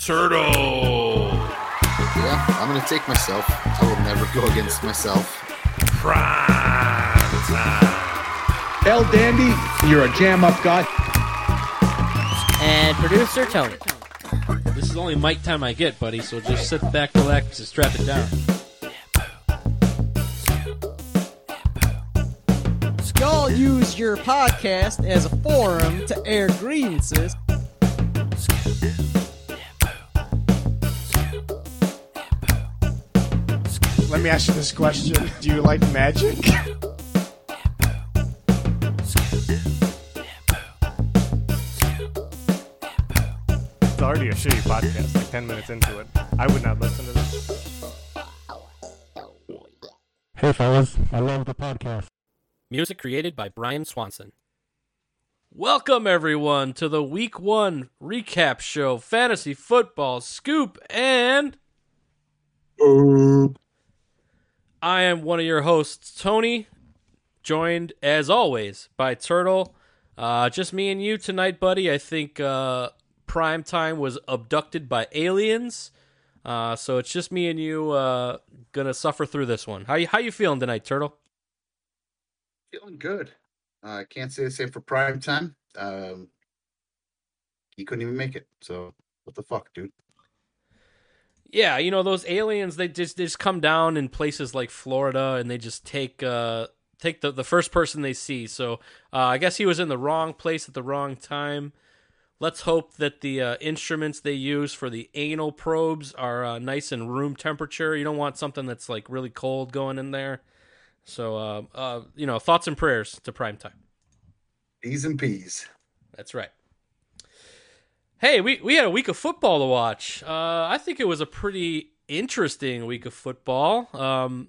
Turtle, Yeah, I'm gonna take myself. I will never go against myself. Prime Time, El Dandy, you're a jam up guy. and producer Tony. This is only mic time I get, buddy, so just sit back, relax, and strap it down. Y'all use your podcast as a forum to air grievances. Let me ask you this question: Do you like magic? It's already a shitty podcast, like 10 minutes into it. I would not listen to this. Hey, fellas. I love the podcast. Music created by Brian Swanson. Welcome, everyone, to the Week 1 recap show, Fantasy Football Scoop, and. I am one of your hosts, Tony, joined, as always, by Turtle. Uh, just me and you tonight, buddy. I think uh, Prime Time was abducted by aliens. Uh, so it's just me and you uh, gonna suffer through this one. How you how you feeling tonight, Turtle? Feeling good. I can't say the same for prime time. Um, he couldn't even make it. So what the fuck, dude? Yeah, you know those aliens. They just they just come down in places like Florida, and they just take uh take the the first person they see. So uh, I guess he was in the wrong place at the wrong time. Let's hope that the uh, instruments they use for the anal probes are uh, nice and room temperature. You don't want something that's like really cold going in there. So, uh, uh, you know, thoughts and prayers to prime time. E's and P's. That's right. Hey, we, we had a week of football to watch. Uh, I think it was a pretty interesting week of football. Um,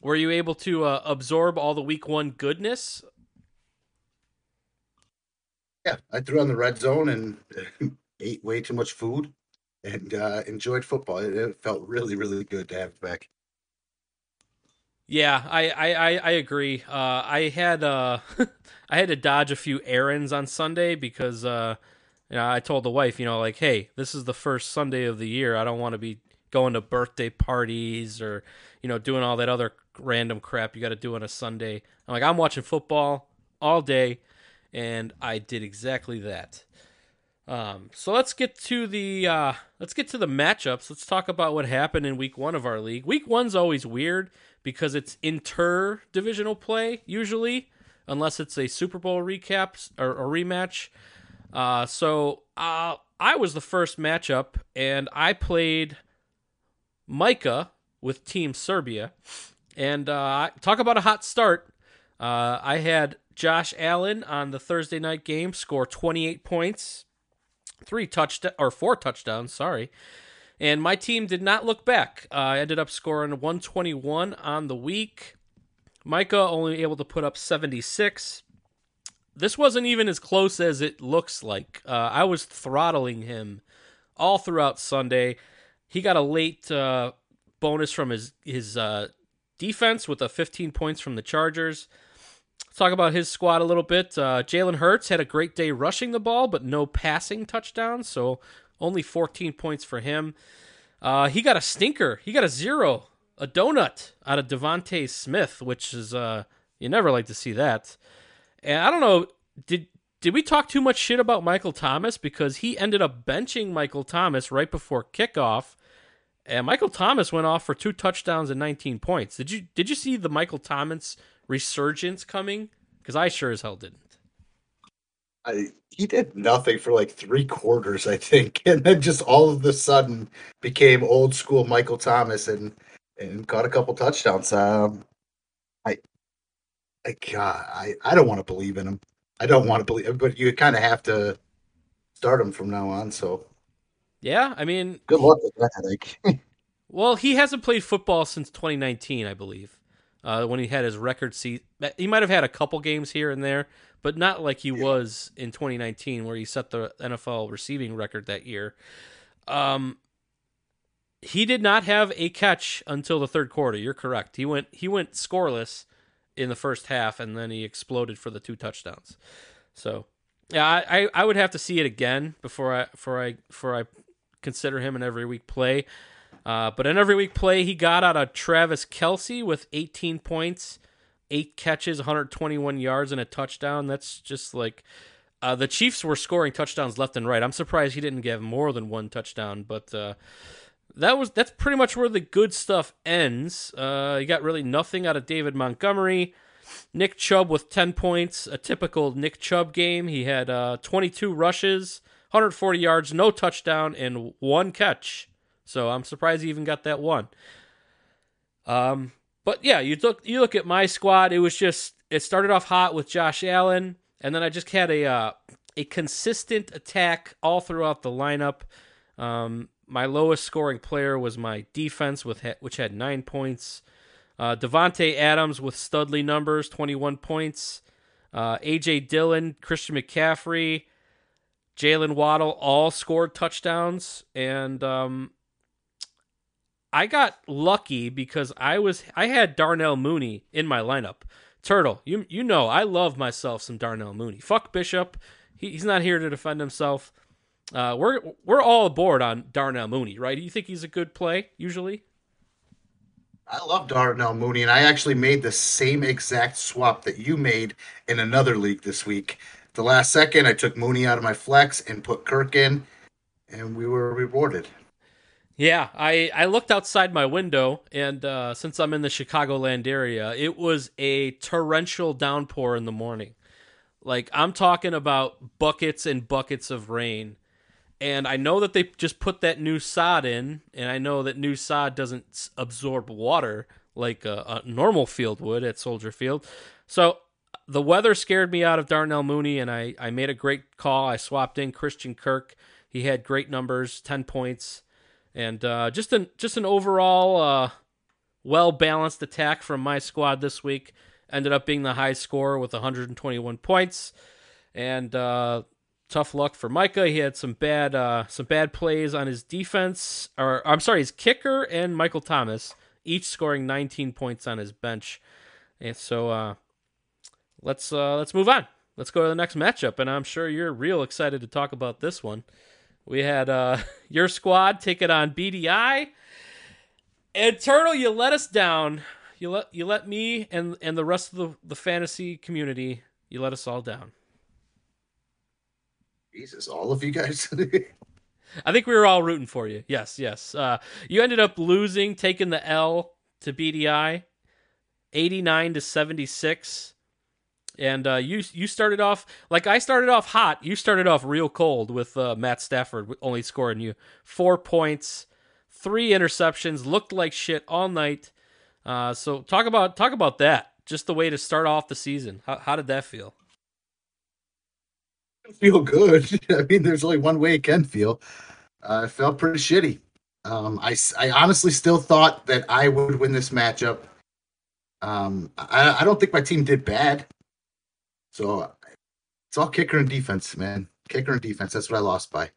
were you able to uh, absorb all the week one goodness? Yeah, I threw on the red zone and ate way too much food and uh, enjoyed football. It, it felt really, really good to have it back. Yeah, I I, I, I agree. Uh, I had uh, I had to dodge a few errands on Sunday because know, I told the wife, you know, like, hey, this is the first Sunday of the year. I don't want to be going to birthday parties or you know doing all that other random crap you got to do on a Sunday. I'm like, I'm watching football all day, and I did exactly that. Um, so let's get to the uh, let's get to the matchups. Let's talk about what happened in week one of our league. Week one's always weird because it's inter divisional play usually, unless it's a Super Bowl recap or a rematch. Uh, so uh, I was the first matchup, and I played Micah with Team Serbia. And uh, talk about a hot start. Uh, I had Josh Allen on the Thursday night game score 28 points, three touchdowns or four touchdowns. Sorry, and my team did not look back. Uh, I ended up scoring 121 on the week. Micah only able to put up 76. This wasn't even as close as it looks like. Uh, I was throttling him all throughout Sunday. He got a late uh, bonus from his his uh, defense with a 15 points from the Chargers. Let's talk about his squad a little bit. Uh, Jalen Hurts had a great day rushing the ball, but no passing touchdowns, so only 14 points for him. Uh, he got a stinker. He got a zero, a donut out of DeVonta Smith, which is uh, you never like to see that. And I don't know, did did we talk too much shit about Michael Thomas because he ended up benching Michael Thomas right before kickoff, and Michael Thomas went off for two touchdowns and 19 points. Did you did you see the Michael Thomas resurgence coming? Because I sure as hell didn't. I, he did nothing for like three quarters, I think, and then just all of a sudden became old school Michael Thomas and and caught a couple touchdowns. Um, I God, I I don't want to believe in him. I don't want to believe, but you kind of have to start him from now on. So Yeah, I mean, Good luck with that headache. well, he hasn't played football since 2019, I believe, uh, when he had his record seat. He might have had a couple games here and there, but not like he was in 2019, where he set the NFL receiving record that year. Um, he did not have a catch until the third quarter. You're correct. He went he went scoreless in the first half, and then he exploded for the two touchdowns. So, yeah, I, I, I would have to see it again before I before I before I consider him an every week play. Uh, but in every week play, he got out of Travis Kelce with 18 points, eight catches, 121 yards, and a touchdown. That's just like uh, the Chiefs were scoring touchdowns left and right. I'm surprised he didn't get more than one touchdown, but uh, that was that's pretty much where the good stuff ends. Uh, you got really nothing out of David Montgomery. Nick Chubb with 10 points, a typical Nick Chubb game. He had uh, 22 rushes, 140 yards, no touchdown, and one catch. So I'm surprised he even got that one. Um, but yeah, you look you look at my squad. It was just it started off hot with Josh Allen, and then I just had a uh, a consistent attack all throughout the lineup. Um, my lowest scoring player was my defense, with which had nine points. Uh, Davante Adams with Studley numbers, 21 points. Uh, AJ Dillon, Christian McCaffrey, Jaylen Waddle all scored touchdowns, and um, I got lucky because I was I had Darnell Mooney in my lineup. Turtle, you you know I love myself some Darnell Mooney. Fuck Bishop, he, he's not here to defend himself. Uh, we're we're all aboard on Darnell Mooney, right? Do you think he's a good play usually? I love Darnell Mooney, and I actually made the same exact swap that you made in another league this week. The last second, I took Mooney out of my flex and put Kirk in, and we were rewarded. Yeah, I, I looked outside my window, and uh, since I'm in the Chicagoland area, it was a torrential downpour in the morning. Like, I'm talking about buckets and buckets of rain. And I know that they just put that new sod in, and I know that new sod doesn't absorb water like a, a normal field would at Soldier Field. So the weather scared me out of Darnell Mooney, and I, I made a great call. I swapped in Christian Kirk. He had great numbers, 10 points, and uh, just an just an overall uh, well balanced attack from my squad this week. Ended up being the high score with 121 points, and uh, tough luck for Micah. He had some bad uh, some bad plays on his defense, or I'm sorry, his kicker and Michael Thomas, each scoring 19 points on his bench. And so uh, let's uh, let's move on. Let's go to the next matchup, and I'm sure you're real excited to talk about this one. We had uh, your squad take it on BDI, and Turtle, you let us down. You let you let me and and the rest of the, the fantasy community. You let us all down. Jesus, all of you guys. I think we were all rooting for you. Yes, yes. Uh, you ended up losing, taking the L to BDI, eighty-nine to seventy-six, and uh, you you started off like I started off hot. You started off real cold with uh, Matt Stafford only scoring you four points, three interceptions, looked like shit all night. Uh, so talk about talk about that. Just the way to start off the season. How, how did that feel? Feel good. I mean, there's only one way it can feel. Uh, felt pretty shitty. Um, I, I honestly still thought that I would win this matchup. Um, I, I don't think my team did bad. So it's all kicker and defense, man. Kicker and defense. That's what I lost by.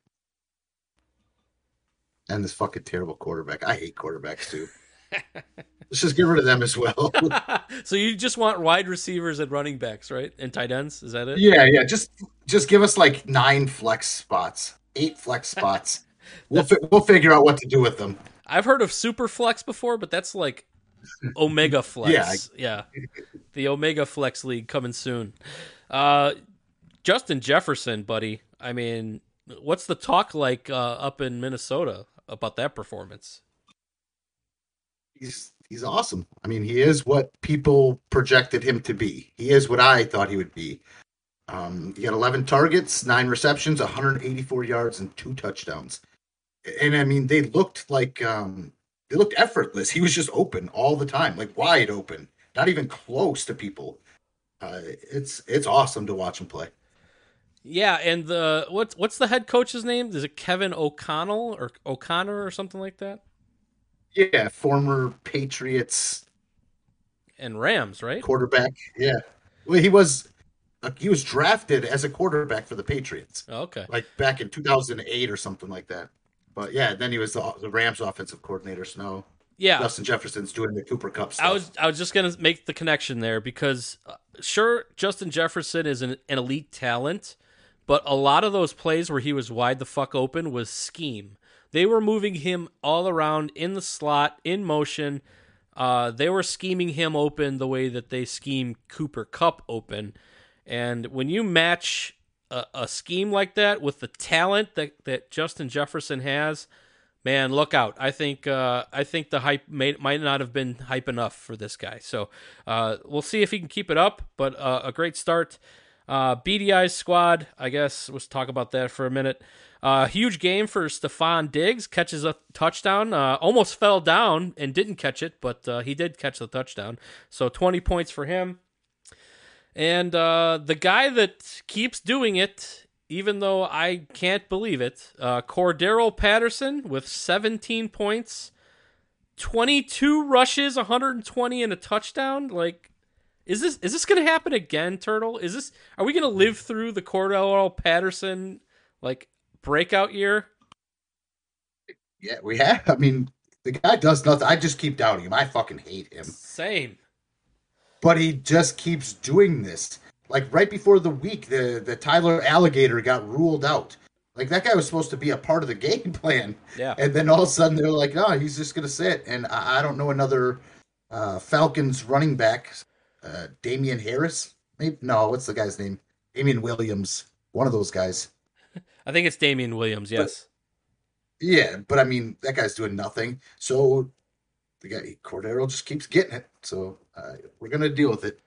And this fucking terrible quarterback. I hate quarterbacks too. Let's just get rid of them as well. so you just want wide receivers and running backs, right? And tight ends, is that it? Yeah, yeah. Just just give us like nine flex spots, eight flex spots. we'll fi- we'll figure out what to do with them. I've heard of super flex before, but that's like omega flex. yeah, yeah. The omega flex league coming soon. Uh, Justin Jefferson, buddy. I mean, what's the talk like uh, up in Minnesota about that performance? He's he's awesome. I mean, he is what people projected him to be. He is what I thought he would be. Um, he had 11 targets, nine receptions, 184 yards, and two touchdowns. And I mean, they looked like um, they looked effortless. He was just open all the time, like wide open, not even close to people. Uh, it's it's awesome to watch him play. Yeah, and the what's what's the head coach's name? Is it Kevin O'Connell or O'Connor or something like that? Yeah, former Patriots And Rams, right? quarterback. Yeah, well, he was uh, he was drafted as a quarterback for the Patriots, Oh, okay. like back in 2008 or something like that. But yeah, then he was the, the Rams offensive coordinator. So now Yeah, Justin Jefferson's doing the Cooper Kupp stuff. I was I was just gonna make the connection there because uh, sure Justin Jefferson is an, an elite talent, but a lot of those plays where he was wide the fuck open was scheme. They were moving him all around in the slot, in motion. Uh, they were scheming him open the way that they scheme Cooper Kupp open. And when you match a, a scheme like that with the talent that, that Justin Jefferson has, man, look out! I think uh, I think the hype may, might not have been hype enough for this guy. So uh, we'll see if he can keep it up. But uh, a great start. Uh, BDI's squad, I guess. Let's talk about that for a minute. Uh, huge game for Stefon Diggs. Catches a touchdown. Uh, almost fell down and didn't catch it, but uh, he did catch the touchdown. So 20 points for him. And uh, the guy that keeps doing it, even though I can't believe it, uh, Cordarrelle Patterson with 17 points, 22 rushes, 120 and a touchdown. Like, is this is this gonna happen again, Turtle? Is this are we gonna live through the Cordarrelle Patterson like breakout year? yeah, we have. I mean, the guy does nothing. I just keep doubting him. I fucking hate him. Same. but he just keeps doing this. Like right before the week, the the Tyler Alligator got ruled out. Like that guy was supposed to be a part of the game plan, Yeah. and then all of a sudden they're like, "Oh, he's just gonna sit." And I, I don't know another uh, Falcons running back, uh, Damian Harris. Maybe no, what's the guy's name? Damien Williams. One of those guys. I think it's Damien Williams. Yes. Yeah, but I mean that guy's doing nothing. So the guy Cordarrelle just keeps getting it. So uh, we're gonna deal with it.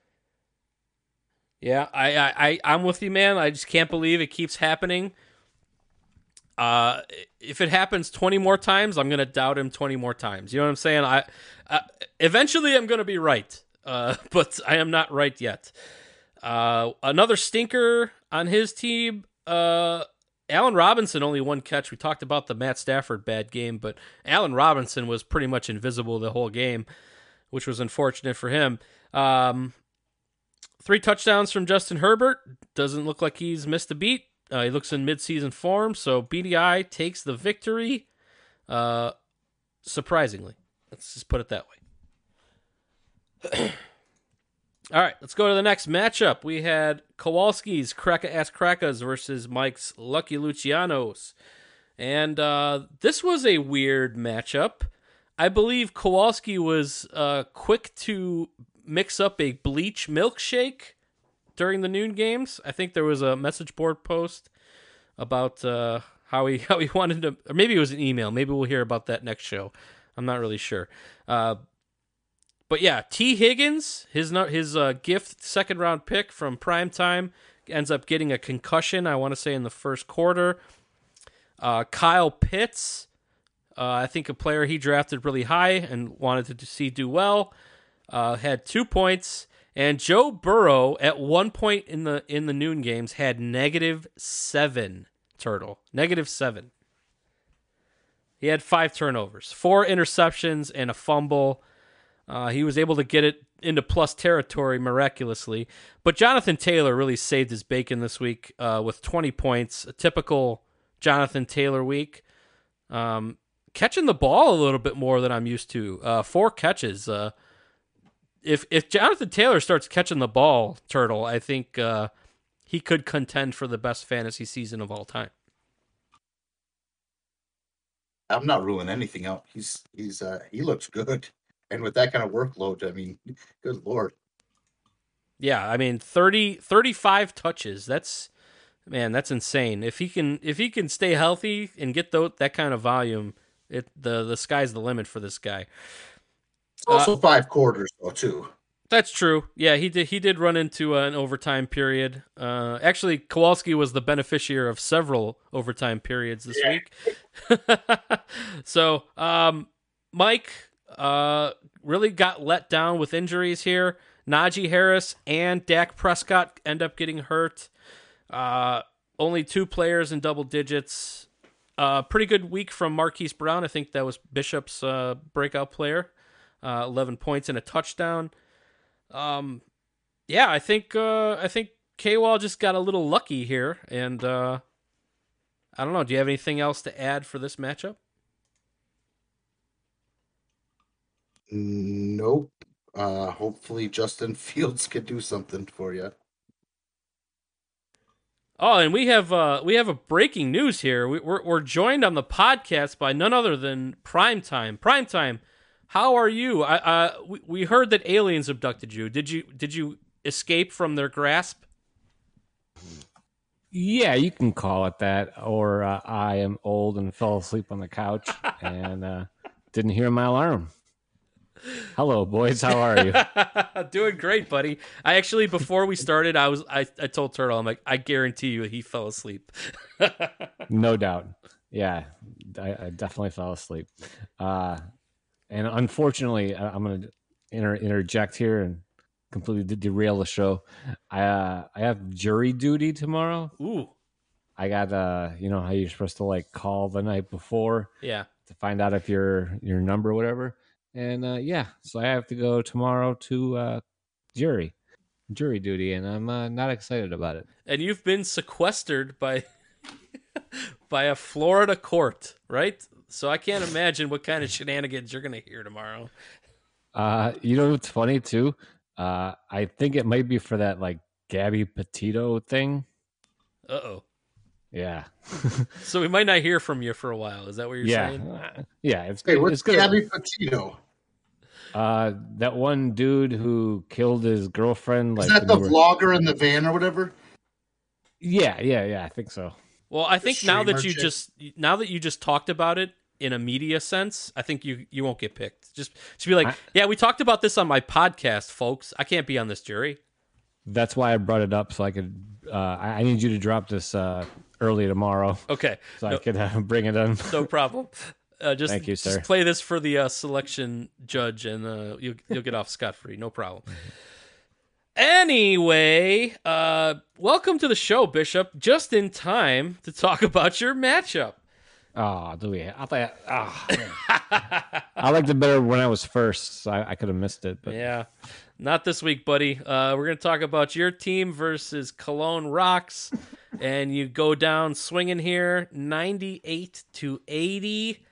Yeah, I, I, I, I'm with you, man. I just can't believe it keeps happening. Uh, if it happens 20 more times, I'm gonna doubt him 20 more times. You know what I'm saying? I, uh, eventually I'm gonna be right, uh, but I am not right yet. Uh, another stinker on his team. Uh, Allen Robinson only one catch. We talked about the Matt Stafford bad game, but Allen Robinson was pretty much invisible the whole game, which was unfortunate for him. Um, Three touchdowns from Justin Herbert. Doesn't look like he's missed a beat. Uh, he looks in midseason form, so BDI takes the victory. Uh, surprisingly, let's just put it that way. All right, let's go to the next matchup. We had Kowalski's Kraka Ass Krakas versus Mike's Lucky Lucianos. And uh, this was a weird matchup. I believe Kowalski was uh, quick to mix up a bleach milkshake during the noon games. I think there was a message board post about uh, how he how he wanted to, or maybe it was an email. Maybe we'll hear about that next show. I'm not really sure. Uh, but yeah, Tee Higgins, his his uh, gift second round pick from prime time ends up getting a concussion. I want to say in the first quarter. Uh, Kyle Pitts, uh, I think a player he drafted really high and wanted to see do well, uh, had two points. And Joe Burrow at one point in the in the noon games had negative seven turtle, negative seven. He had five turnovers, four interceptions, and a fumble. Uh, he was able to get it into plus territory miraculously. But Jonathan Taylor really saved his bacon this week uh, with 20 points, a typical Jonathan Taylor week. Um, catching the ball a little bit more than I'm used to. Uh, four catches. Uh, if if Jonathan Taylor starts catching the ball, Turtle, I think uh, he could contend for the best fantasy season of all time. I'm not ruling anything out. He's he's uh he looks good. And with that kind of workload, I mean, good lord. Yeah, I mean 30 35 touches. That's man, that's insane. If he can if he can stay healthy and get that kind of volume, it the the sky's the limit for this guy. Also five quarters though too. That's true. Yeah, he did. He did run into an overtime period. Uh, actually, Kowalski was the beneficiary of several overtime periods this week. so, um, Mike uh, really got let down with injuries here. Najee Harris and Dak Prescott end up getting hurt. Uh, only two players in double digits. Uh, pretty good week from Marquise Brown. I think that was Bishop's uh, breakout player. Uh, Eleven points and a touchdown. Um, yeah, I think uh, I think K Wall just got a little lucky here, and uh, I don't know. Do you have anything else to add for this matchup? Nope. Uh, hopefully Justin Fields can do something for you. Oh, and we have uh, we have a breaking news here. We, we're we're joined on the podcast by none other than Primetime. Primetime, how are you? I uh, we, we heard that aliens abducted you. Did you did you escape from their grasp? Yeah, you can call it that. Or uh, I am old and fell asleep on the couch and uh, didn't hear my alarm. Hello, boys. How are you? Doing great, buddy. I actually before we started, I was I, I told Turtle, I'm like, I guarantee you he fell asleep. no doubt. Yeah, I, I definitely fell asleep. Uh, and unfortunately, I- I'm going to inter- interject here and completely de- derail the show. I uh, I have jury duty tomorrow. Ooh, I got uh, you know how you're supposed to like call the night before yeah. to find out if your your number or whatever. And uh, yeah, so I have to go tomorrow to uh, jury jury duty, and I'm uh, not excited about it. And you've been sequestered by by a Florida court, right? So I can't imagine what kind of shenanigans you're gonna hear tomorrow. Uh, you know what's funny too? Uh, I think it might be for that like Gabby Petito thing. Uh oh. Yeah, So we might not hear from you for a while. Is that what you're yeah, saying? Uh, yeah. It's Hey, good. what's It's good. Gabby Petito? Uh, that one dude who killed his girlfriend. Is Like that the were- vlogger in the van or whatever? Yeah, yeah, yeah. I think so. Well, I think now that you chick. just now that you just talked about it in a media sense, I think you you won't get picked. Just to be like, I- yeah, we talked about this on my podcast, folks. I can't be on this jury. That's why I brought it up so I could. Uh, I, I need you to drop this uh, early tomorrow Okay, so no, I could uh, bring it in. no problem. Uh, just Thank you, just play this for the uh, selection judge, and uh, you'll you'll get off scot free. No problem. Anyway, uh, welcome to the show, Bishop. Just in time to talk about your matchup. Oh, do we? I thought. Oh, I liked it better when I was first. So I, I could have missed it, but Yeah, not this week, buddy. Uh, we're gonna talk about your team versus Cologne Rocks, and you go down swinging here, ninety-eight to eighty.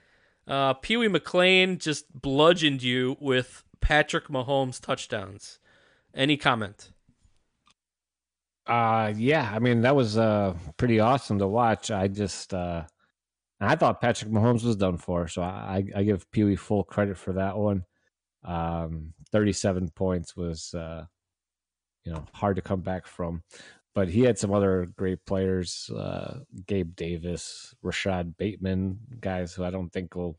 Uh, Pee Wee McLean just bludgeoned you with Patrick Mahomes touchdowns. Any comment? Uh yeah, I mean that was uh pretty awesome to watch. I just uh I thought Patrick Mahomes was done for, so I I give Pee Wee full credit for that one. Um 37 points was uh you know hard to come back from. But he had some other great players, uh Gabe Davis, Rashod Bateman, guys who I don't think will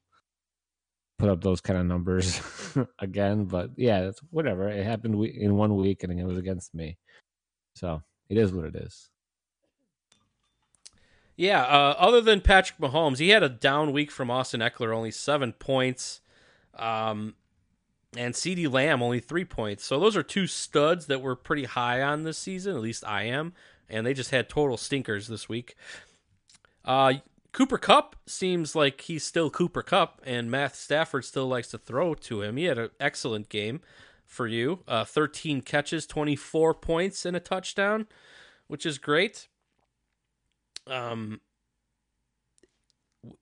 put up those kind of numbers again. But yeah, whatever. It happened in one week and it was against me. So it is what it is. Yeah, uh, other than Patrick Mahomes, he had a down week from Austin Ekeler, only seven points. Um, and CeeDee Lamb, only three points. So those are two studs that were pretty high on this season, at least I am. And they just had total stinkers this week. Uh, Cooper Kupp seems like he's still Cooper Kupp, and Matt Stafford still likes to throw to him. He had an excellent game for you uh, 13 catches, 24 points, and a touchdown, which is great um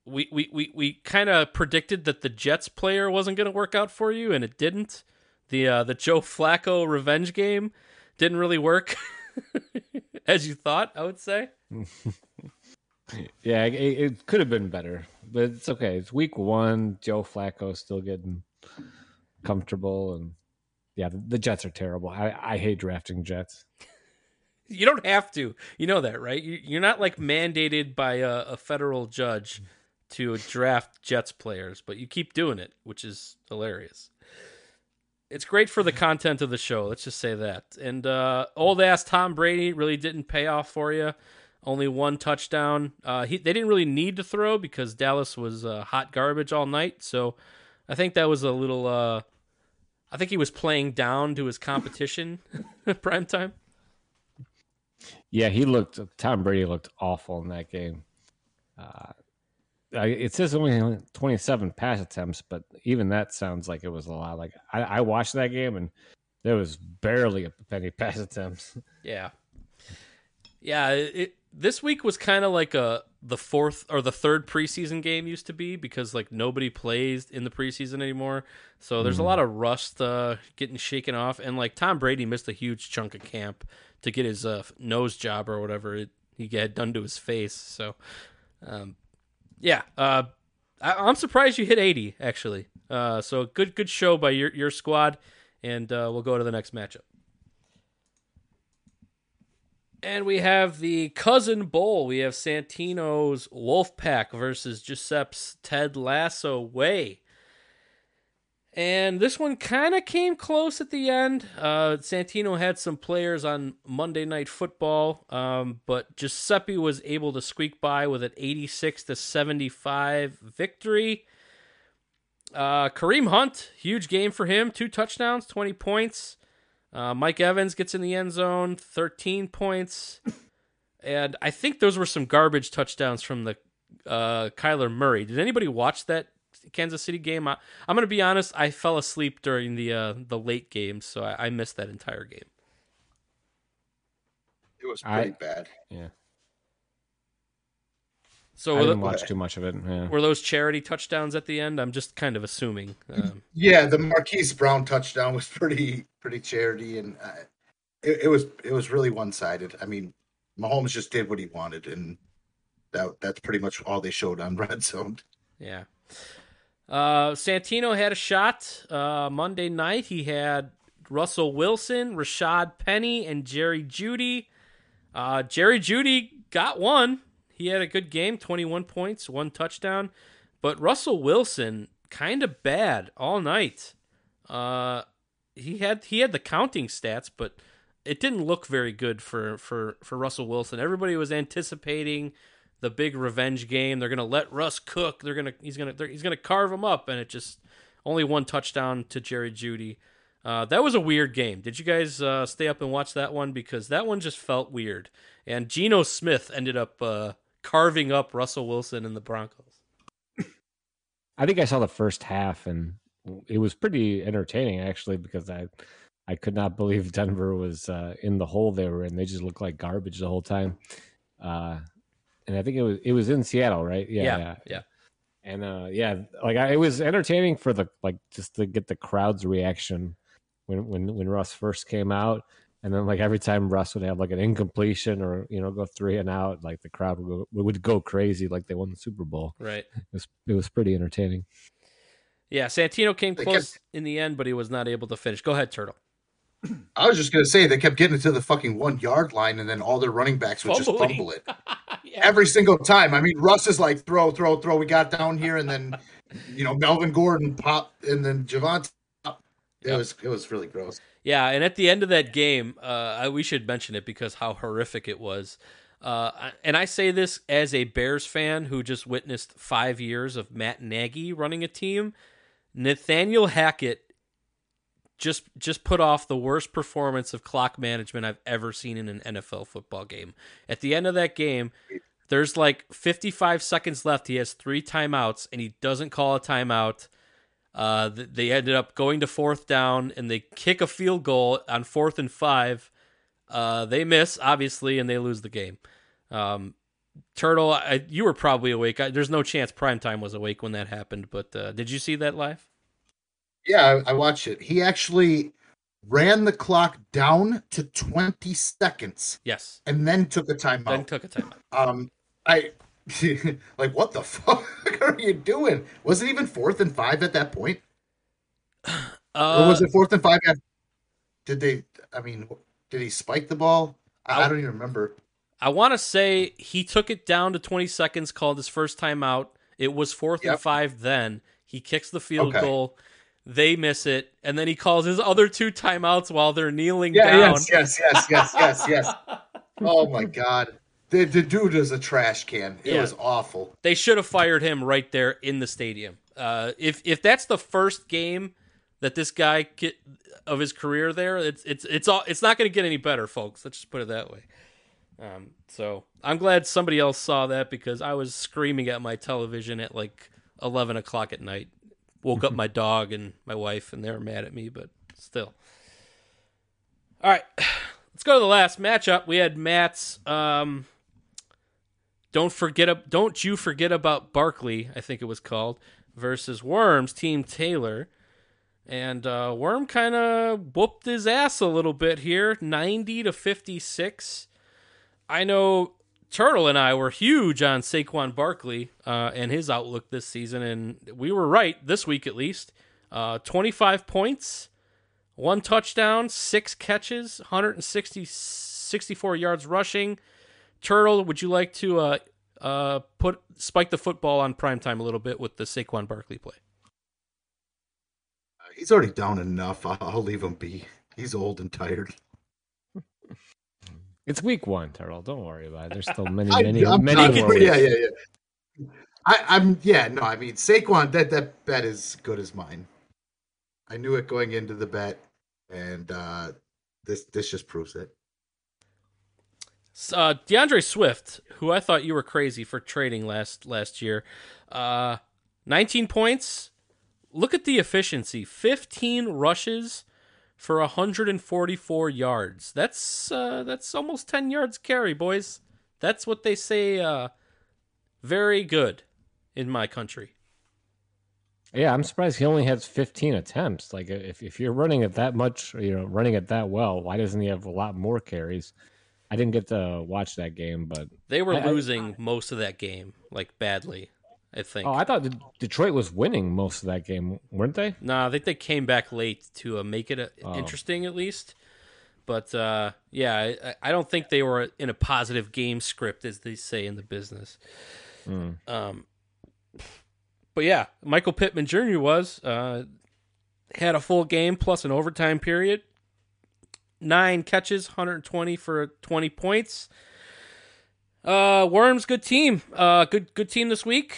we we we, we kind of predicted that the Jets player wasn't going to work out for you and it didn't. The uh the Joe Flacco revenge game didn't really work as you thought, I would say. Yeah, it, it could have been better, but it's okay. It's week one. Joe Flacco still getting comfortable, and yeah, the, the Jets are terrible. I, I hate drafting Jets. You don't have to. You know that, right? You- You're not like mandated by a, a federal judge to draft Jets players, but you keep doing it, which is hilarious. It's great for the content of the show. Let's just say that. And uh, old ass Tom Brady really didn't pay off for you. Only one touchdown. Uh, he, they didn't really need to throw because Dallas was uh, hot garbage all night. So I think that was a little. Uh, I think he was playing down to his competition. Prime time. Yeah, he looked. Tom Brady looked awful in that game. Uh, it says only 27 pass attempts, but even that sounds like it was a lot. Like I, I watched that game and there was barely a penny pass attempts. Yeah. Yeah, it, this week was kind of like a the fourth or the third preseason game used to be because like nobody plays in the preseason anymore. So there's a Mhm. lot of rust uh, getting shaken off, and like Tom Brady missed a huge chunk of camp to get his uh, nose job or whatever it, he had done to his face. So, um, yeah, uh, I, I'm surprised you hit 80 actually. Uh, so good, good show by your your squad, and uh, we'll go to the next matchup. And we have the Cousin Bowl. We have Santino's Wolfpack versus Giuseppe's Ted Lasso Way. And this one kind of came close at the end. Uh, Santino had some players on Monday Night Football, um, but Giuseppe was able to squeak by with an 86 to 75 victory. Uh, Kareem Hunt, huge game for him. Two touchdowns, 20 points. Uh, Mike Evans gets in the end zone, 13 points. And I think those were some garbage touchdowns from the uh, Kyler Murray. Did anybody watch that Kansas City game? I, I'm going to be honest. I fell asleep during the uh, the late game, so I, I missed that entire game. It was I- pretty bad. Yeah, So I were, didn't tho- watch too much of it. Yeah. were those charity touchdowns at the end? I'm just kind of assuming. Um, Yeah, the Marquise Brown touchdown was pretty pretty charity, and uh, it, it was it was really one sided. I mean, Mahomes just did what he wanted, and that that's pretty much all they showed on red zone. Yeah. Uh, Santino had a shot uh, Monday night. He had Russell Wilson, Rashaad Penny, and Jerry Jeudy. Uh, Jerry Jeudy got one. He had a good game, 21 points, one touchdown. But Russell Wilson, kind of bad all night. Uh, he had he had the counting stats, but it didn't look very good for for for Russell Wilson. Everybody was anticipating the big revenge game. They're gonna let Russ cook. They're gonna he's gonna he's gonna carve him up, and it just only one touchdown to Jerry Jeudy. Uh, that was a weird game. Did you guys uh, stay up and watch that one? Because that one just felt weird. And Geno Smith ended up uh, carving up Russell Wilson and the Broncos. I think I saw the first half and it was pretty entertaining actually because I I could not believe Denver was uh, in the hole they were in. They just looked like garbage the whole time. Uh, and I think it was it was in Seattle, right? Yeah, yeah. yeah And uh, yeah, like I, it was entertaining for the like just to get the crowd's reaction when when when Russ first came out, and then like every time Russ would have like an incompletion or you know go three and out, like the crowd would go, would go crazy like they won the Super Bowl. Right. It was it was pretty entertaining. Yeah, Santino came They close in the end, but he was not able to finish. Go ahead, Turtle. I was just gonna say they kept getting to the fucking one yard line, and then all their running backs would just Fumbling. fumble it Yeah. every single time. I mean, Russ is like throw, throw, throw. We got down here, and then you know Melvin Gordon pop, and then Javonte. Pop. It Yep. was it was really gross. Yeah, and at the end of that game, uh, we should mention it because how horrific it was. Uh, and I say this as a Bears fan who just witnessed five years of Matt Nagy running a team. Nathaniel Hackett just just put off the worst performance of clock management I've ever seen in an NFL football game. At the end of that game, there's like 55 seconds left. He has three timeouts, and he doesn't call a timeout. Uh, they ended up going to fourth down, and they kick a field goal on fourth and five. Uh, they miss obviously, and they lose the game. Um, Turtle, I, you were probably awake. I, there's no chance Primetime was awake when that happened, but uh, did you see that live? Yeah, I, I watched it. He actually ran the clock down to 20 seconds Yes. and then took a timeout. Then took a timeout. um, I like what the fuck are you doing? Was it even fourth and five at that point, or Uh, was it fourth and five? At, did they? I mean, did he spike the ball? I, I don't even remember. I want to say he took it down to 20 seconds, called his first timeout. It was fourth and five then. He kicks the field Okay. goal. They miss it. And then he calls his other two timeouts while they're kneeling Yeah, down. yes, yes, yes, yes, yes, yes. Oh my god, the the dude is a trash can. It Yeah. was awful. They should have fired him right there in the stadium. Uh, if if that's the first game that this guy get of his career there, it's it's it's all it's not going to get any better, folks. Let's just put it that way. Um, so I'm glad somebody else saw that because I was screaming at my television at like 11 o'clock at night. Woke up my dog and my wife, and they were mad at me, but still. All right, let's go to the last matchup. We had Matt's. Um, don't forget. ab- Don't you forget about Barkley? I think it was called versus Worms Team Taylor. And uh, Worm kind of whooped his ass a little bit here, 90 to 56. I know Turtle and I were huge on Saquon Barkley uh, and his outlook this season, and we were right this week at least. Uh, 25 points, one touchdown, six catches, 160, 64 yards rushing. Turtle, would you like to uh, uh, put spike the football on primetime a little bit with the Saquon Barkley play? He's already down enough. I'll, I'll leave him be. He's old and tired. It's week one, Turtle. Don't worry about it. There's still many, many, I'm many not- more yeah, weeks. yeah, yeah. I, I'm yeah, no, I mean Saquon, that that bet is good as mine. I knew it going into the bet, and uh this this just proves it. Uh, D'Andre Swift, who I thought you were crazy for trading last last year, uh, 19 points. Look at the efficiency: 15 rushes for 144 yards. That's uh, that's almost 10 yards carry, boys. That's what they say. Uh, very good in my country. Yeah, I'm surprised he only has 15 attempts. Like, if if you're running it that much, you know, running it that well, why doesn't he have a lot more carries? I didn't get to watch that game, but They were I- I- losing most of that game, like badly. I think. oh, I thought Detroit was winning most of that game, weren't they? No, I think they came back late to uh, make it uh, Oh. interesting at least. But uh, yeah, I, I don't think they were in a positive game script, as they say in the business. Mm. Um, but yeah, Michael Pittman Jr. was uh, had a full game plus an overtime period. Nine catches, 120 for 20 points. Uh, Worms, good team. Uh, good good team this week.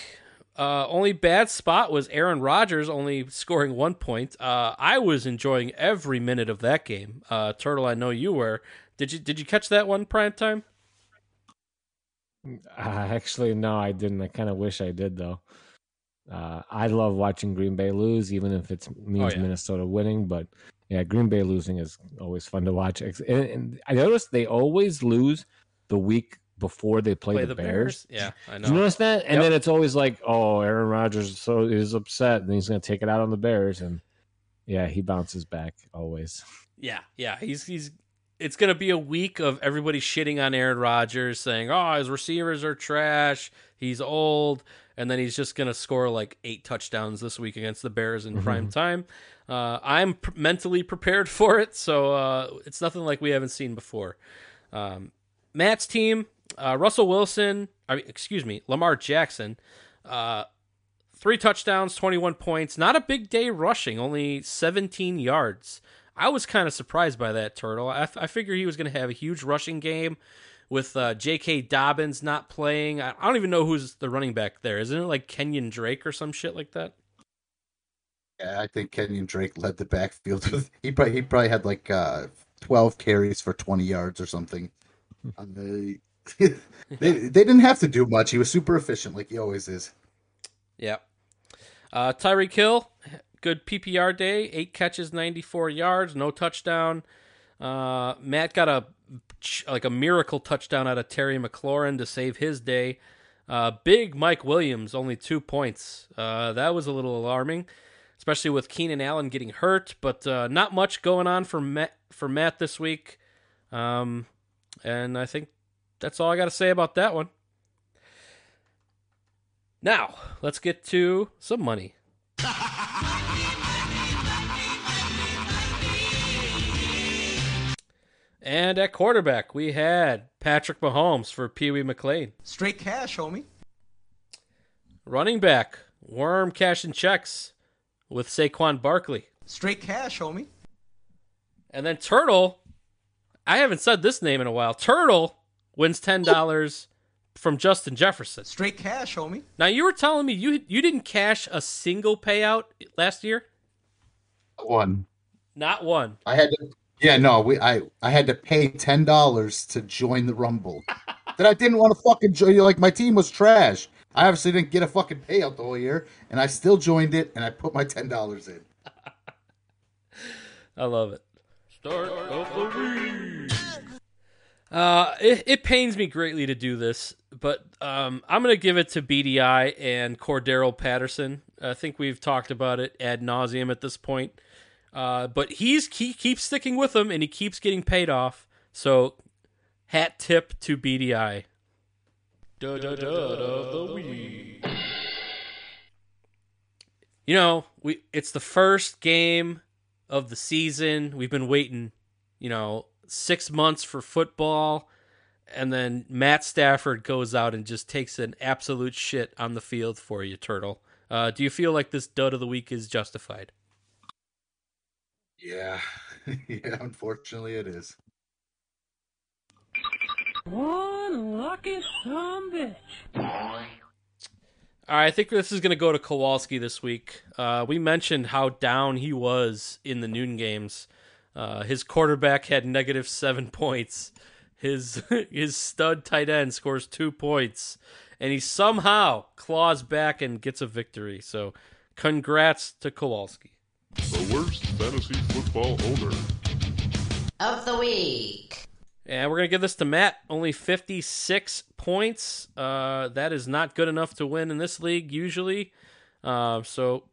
Uh, only bad spot was Aaron Rodgers only scoring one point. Uh, I was enjoying every minute of that game. Uh, Turtle, I know you were. Did you did you catch that one prime time? Uh, actually, no, I didn't. I kind of wish I did, though. Uh, I love watching Green Bay lose, even if it means yeah. Minnesota winning. But yeah, Green Bay losing is always fun to watch. And, and I noticed they always lose the week before they play, the, Bears. Yeah, I Did you notice that? And Yep. then it's always like, oh, Aaron Rodgers so is upset, and he's going to take it out on the Bears. And yeah, he bounces back always. Yeah, yeah. He's he's. It's gonna be a week of everybody shitting on Aaron Rodgers, saying, "Oh, his receivers are trash. He's old," and then he's just gonna score like eight touchdowns this week against the Bears in prime time. Uh, I'm mentally prepared for it, so uh, it's nothing like we haven't seen before. Um, Matt's team, uh, Russell Wilson, I mean, excuse me, Lamar Jackson, uh, three touchdowns, 21 points. Not a big day rushing, only 17 yards. I was kind of surprised by that, Turtle. I, I figure he was going to have a huge rushing game with uh, J.K. Dobbins not playing. I, I don't even know who's the running back there. Isn't it like Kenyan Drake or some shit like that? Yeah, I think Kenyan Drake led the backfield with he probably he probably had like uh, twelve carries for twenty yards or something. On the, they they didn't have to do much. He was super efficient, like he always is. Yeah. Uh, Tyreek Hill, good PPR day, eight catches, 94 yards, no touchdown. Uh, Matt got a like a miracle touchdown out of Terry McLaurin to save his day. Uh, big Mike Williams, only two points. Uh, that was a little alarming, especially with Keenan Allen getting hurt. But uh, not much going on for Matt for Matt this week. Um, and I think that's all I got to say about that one. Now, let's get to some money. and at quarterback, we had Patrick Mahomes for Pee Wee McLean. Straight cash, homie. Running back, Worm cash and checks with Saquon Barkley. Straight cash, homie. And then Turtle, I haven't said this name in a while. Turtle wins $10 from Justin Jefferson. Straight cash, homie. Now you were telling me you you didn't cash a single payout last year? One. Not one. I had to Yeah, no, we I I had to pay ten dollars to join the Rumble. that I didn't want to fucking join. Like my team was trash. I obviously didn't get a fucking payout the whole year, and I still joined it, and I put my ten dollars in. I love it. Start of the week. Uh, it, it pains me greatly to do this, but um, I'm going to give it to BDI and Cordarrelle Patterson. I think we've talked about it ad nauseum at this point. Uh, but he's he keeps sticking with them and he keeps getting paid off. So, hat tip to BDI. Da da da of the week. You know, we it's the first game of the season. We've been waiting, you know, six months for football, and then Matt Stafford goes out and just takes an absolute shit on the field for you, Turtle. Uh, do you feel like this dud of the week is justified? Yeah, yeah. Unfortunately, it is. One lucky son bitch. All right, I think this is going to go to Kowalski this week. Uh, we mentioned how down he was in the noon games. Uh, his quarterback had negative seven points. His his stud tight end scores two points, and he somehow claws back and gets a victory. So, congrats to Kowalski. The worst fantasy football owner. Of the week. And we're gonna give this to Matt. Only fifty six points. Uh, that is not good enough to win in this league usually. Uh, so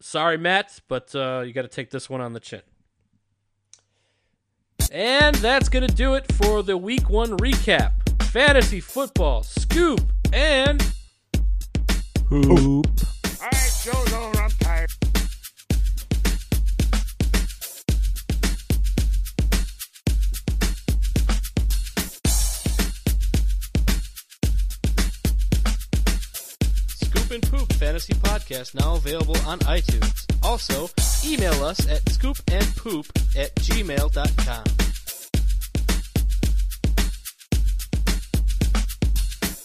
sorry, Matt, but uh, you got to take this one on the chin. And that's gonna do it for the week one recap. Fantasy football scoop and Hoop. Fantasy Podcast now available on iTunes. Also, email us at scoopandpoop at gmail.com.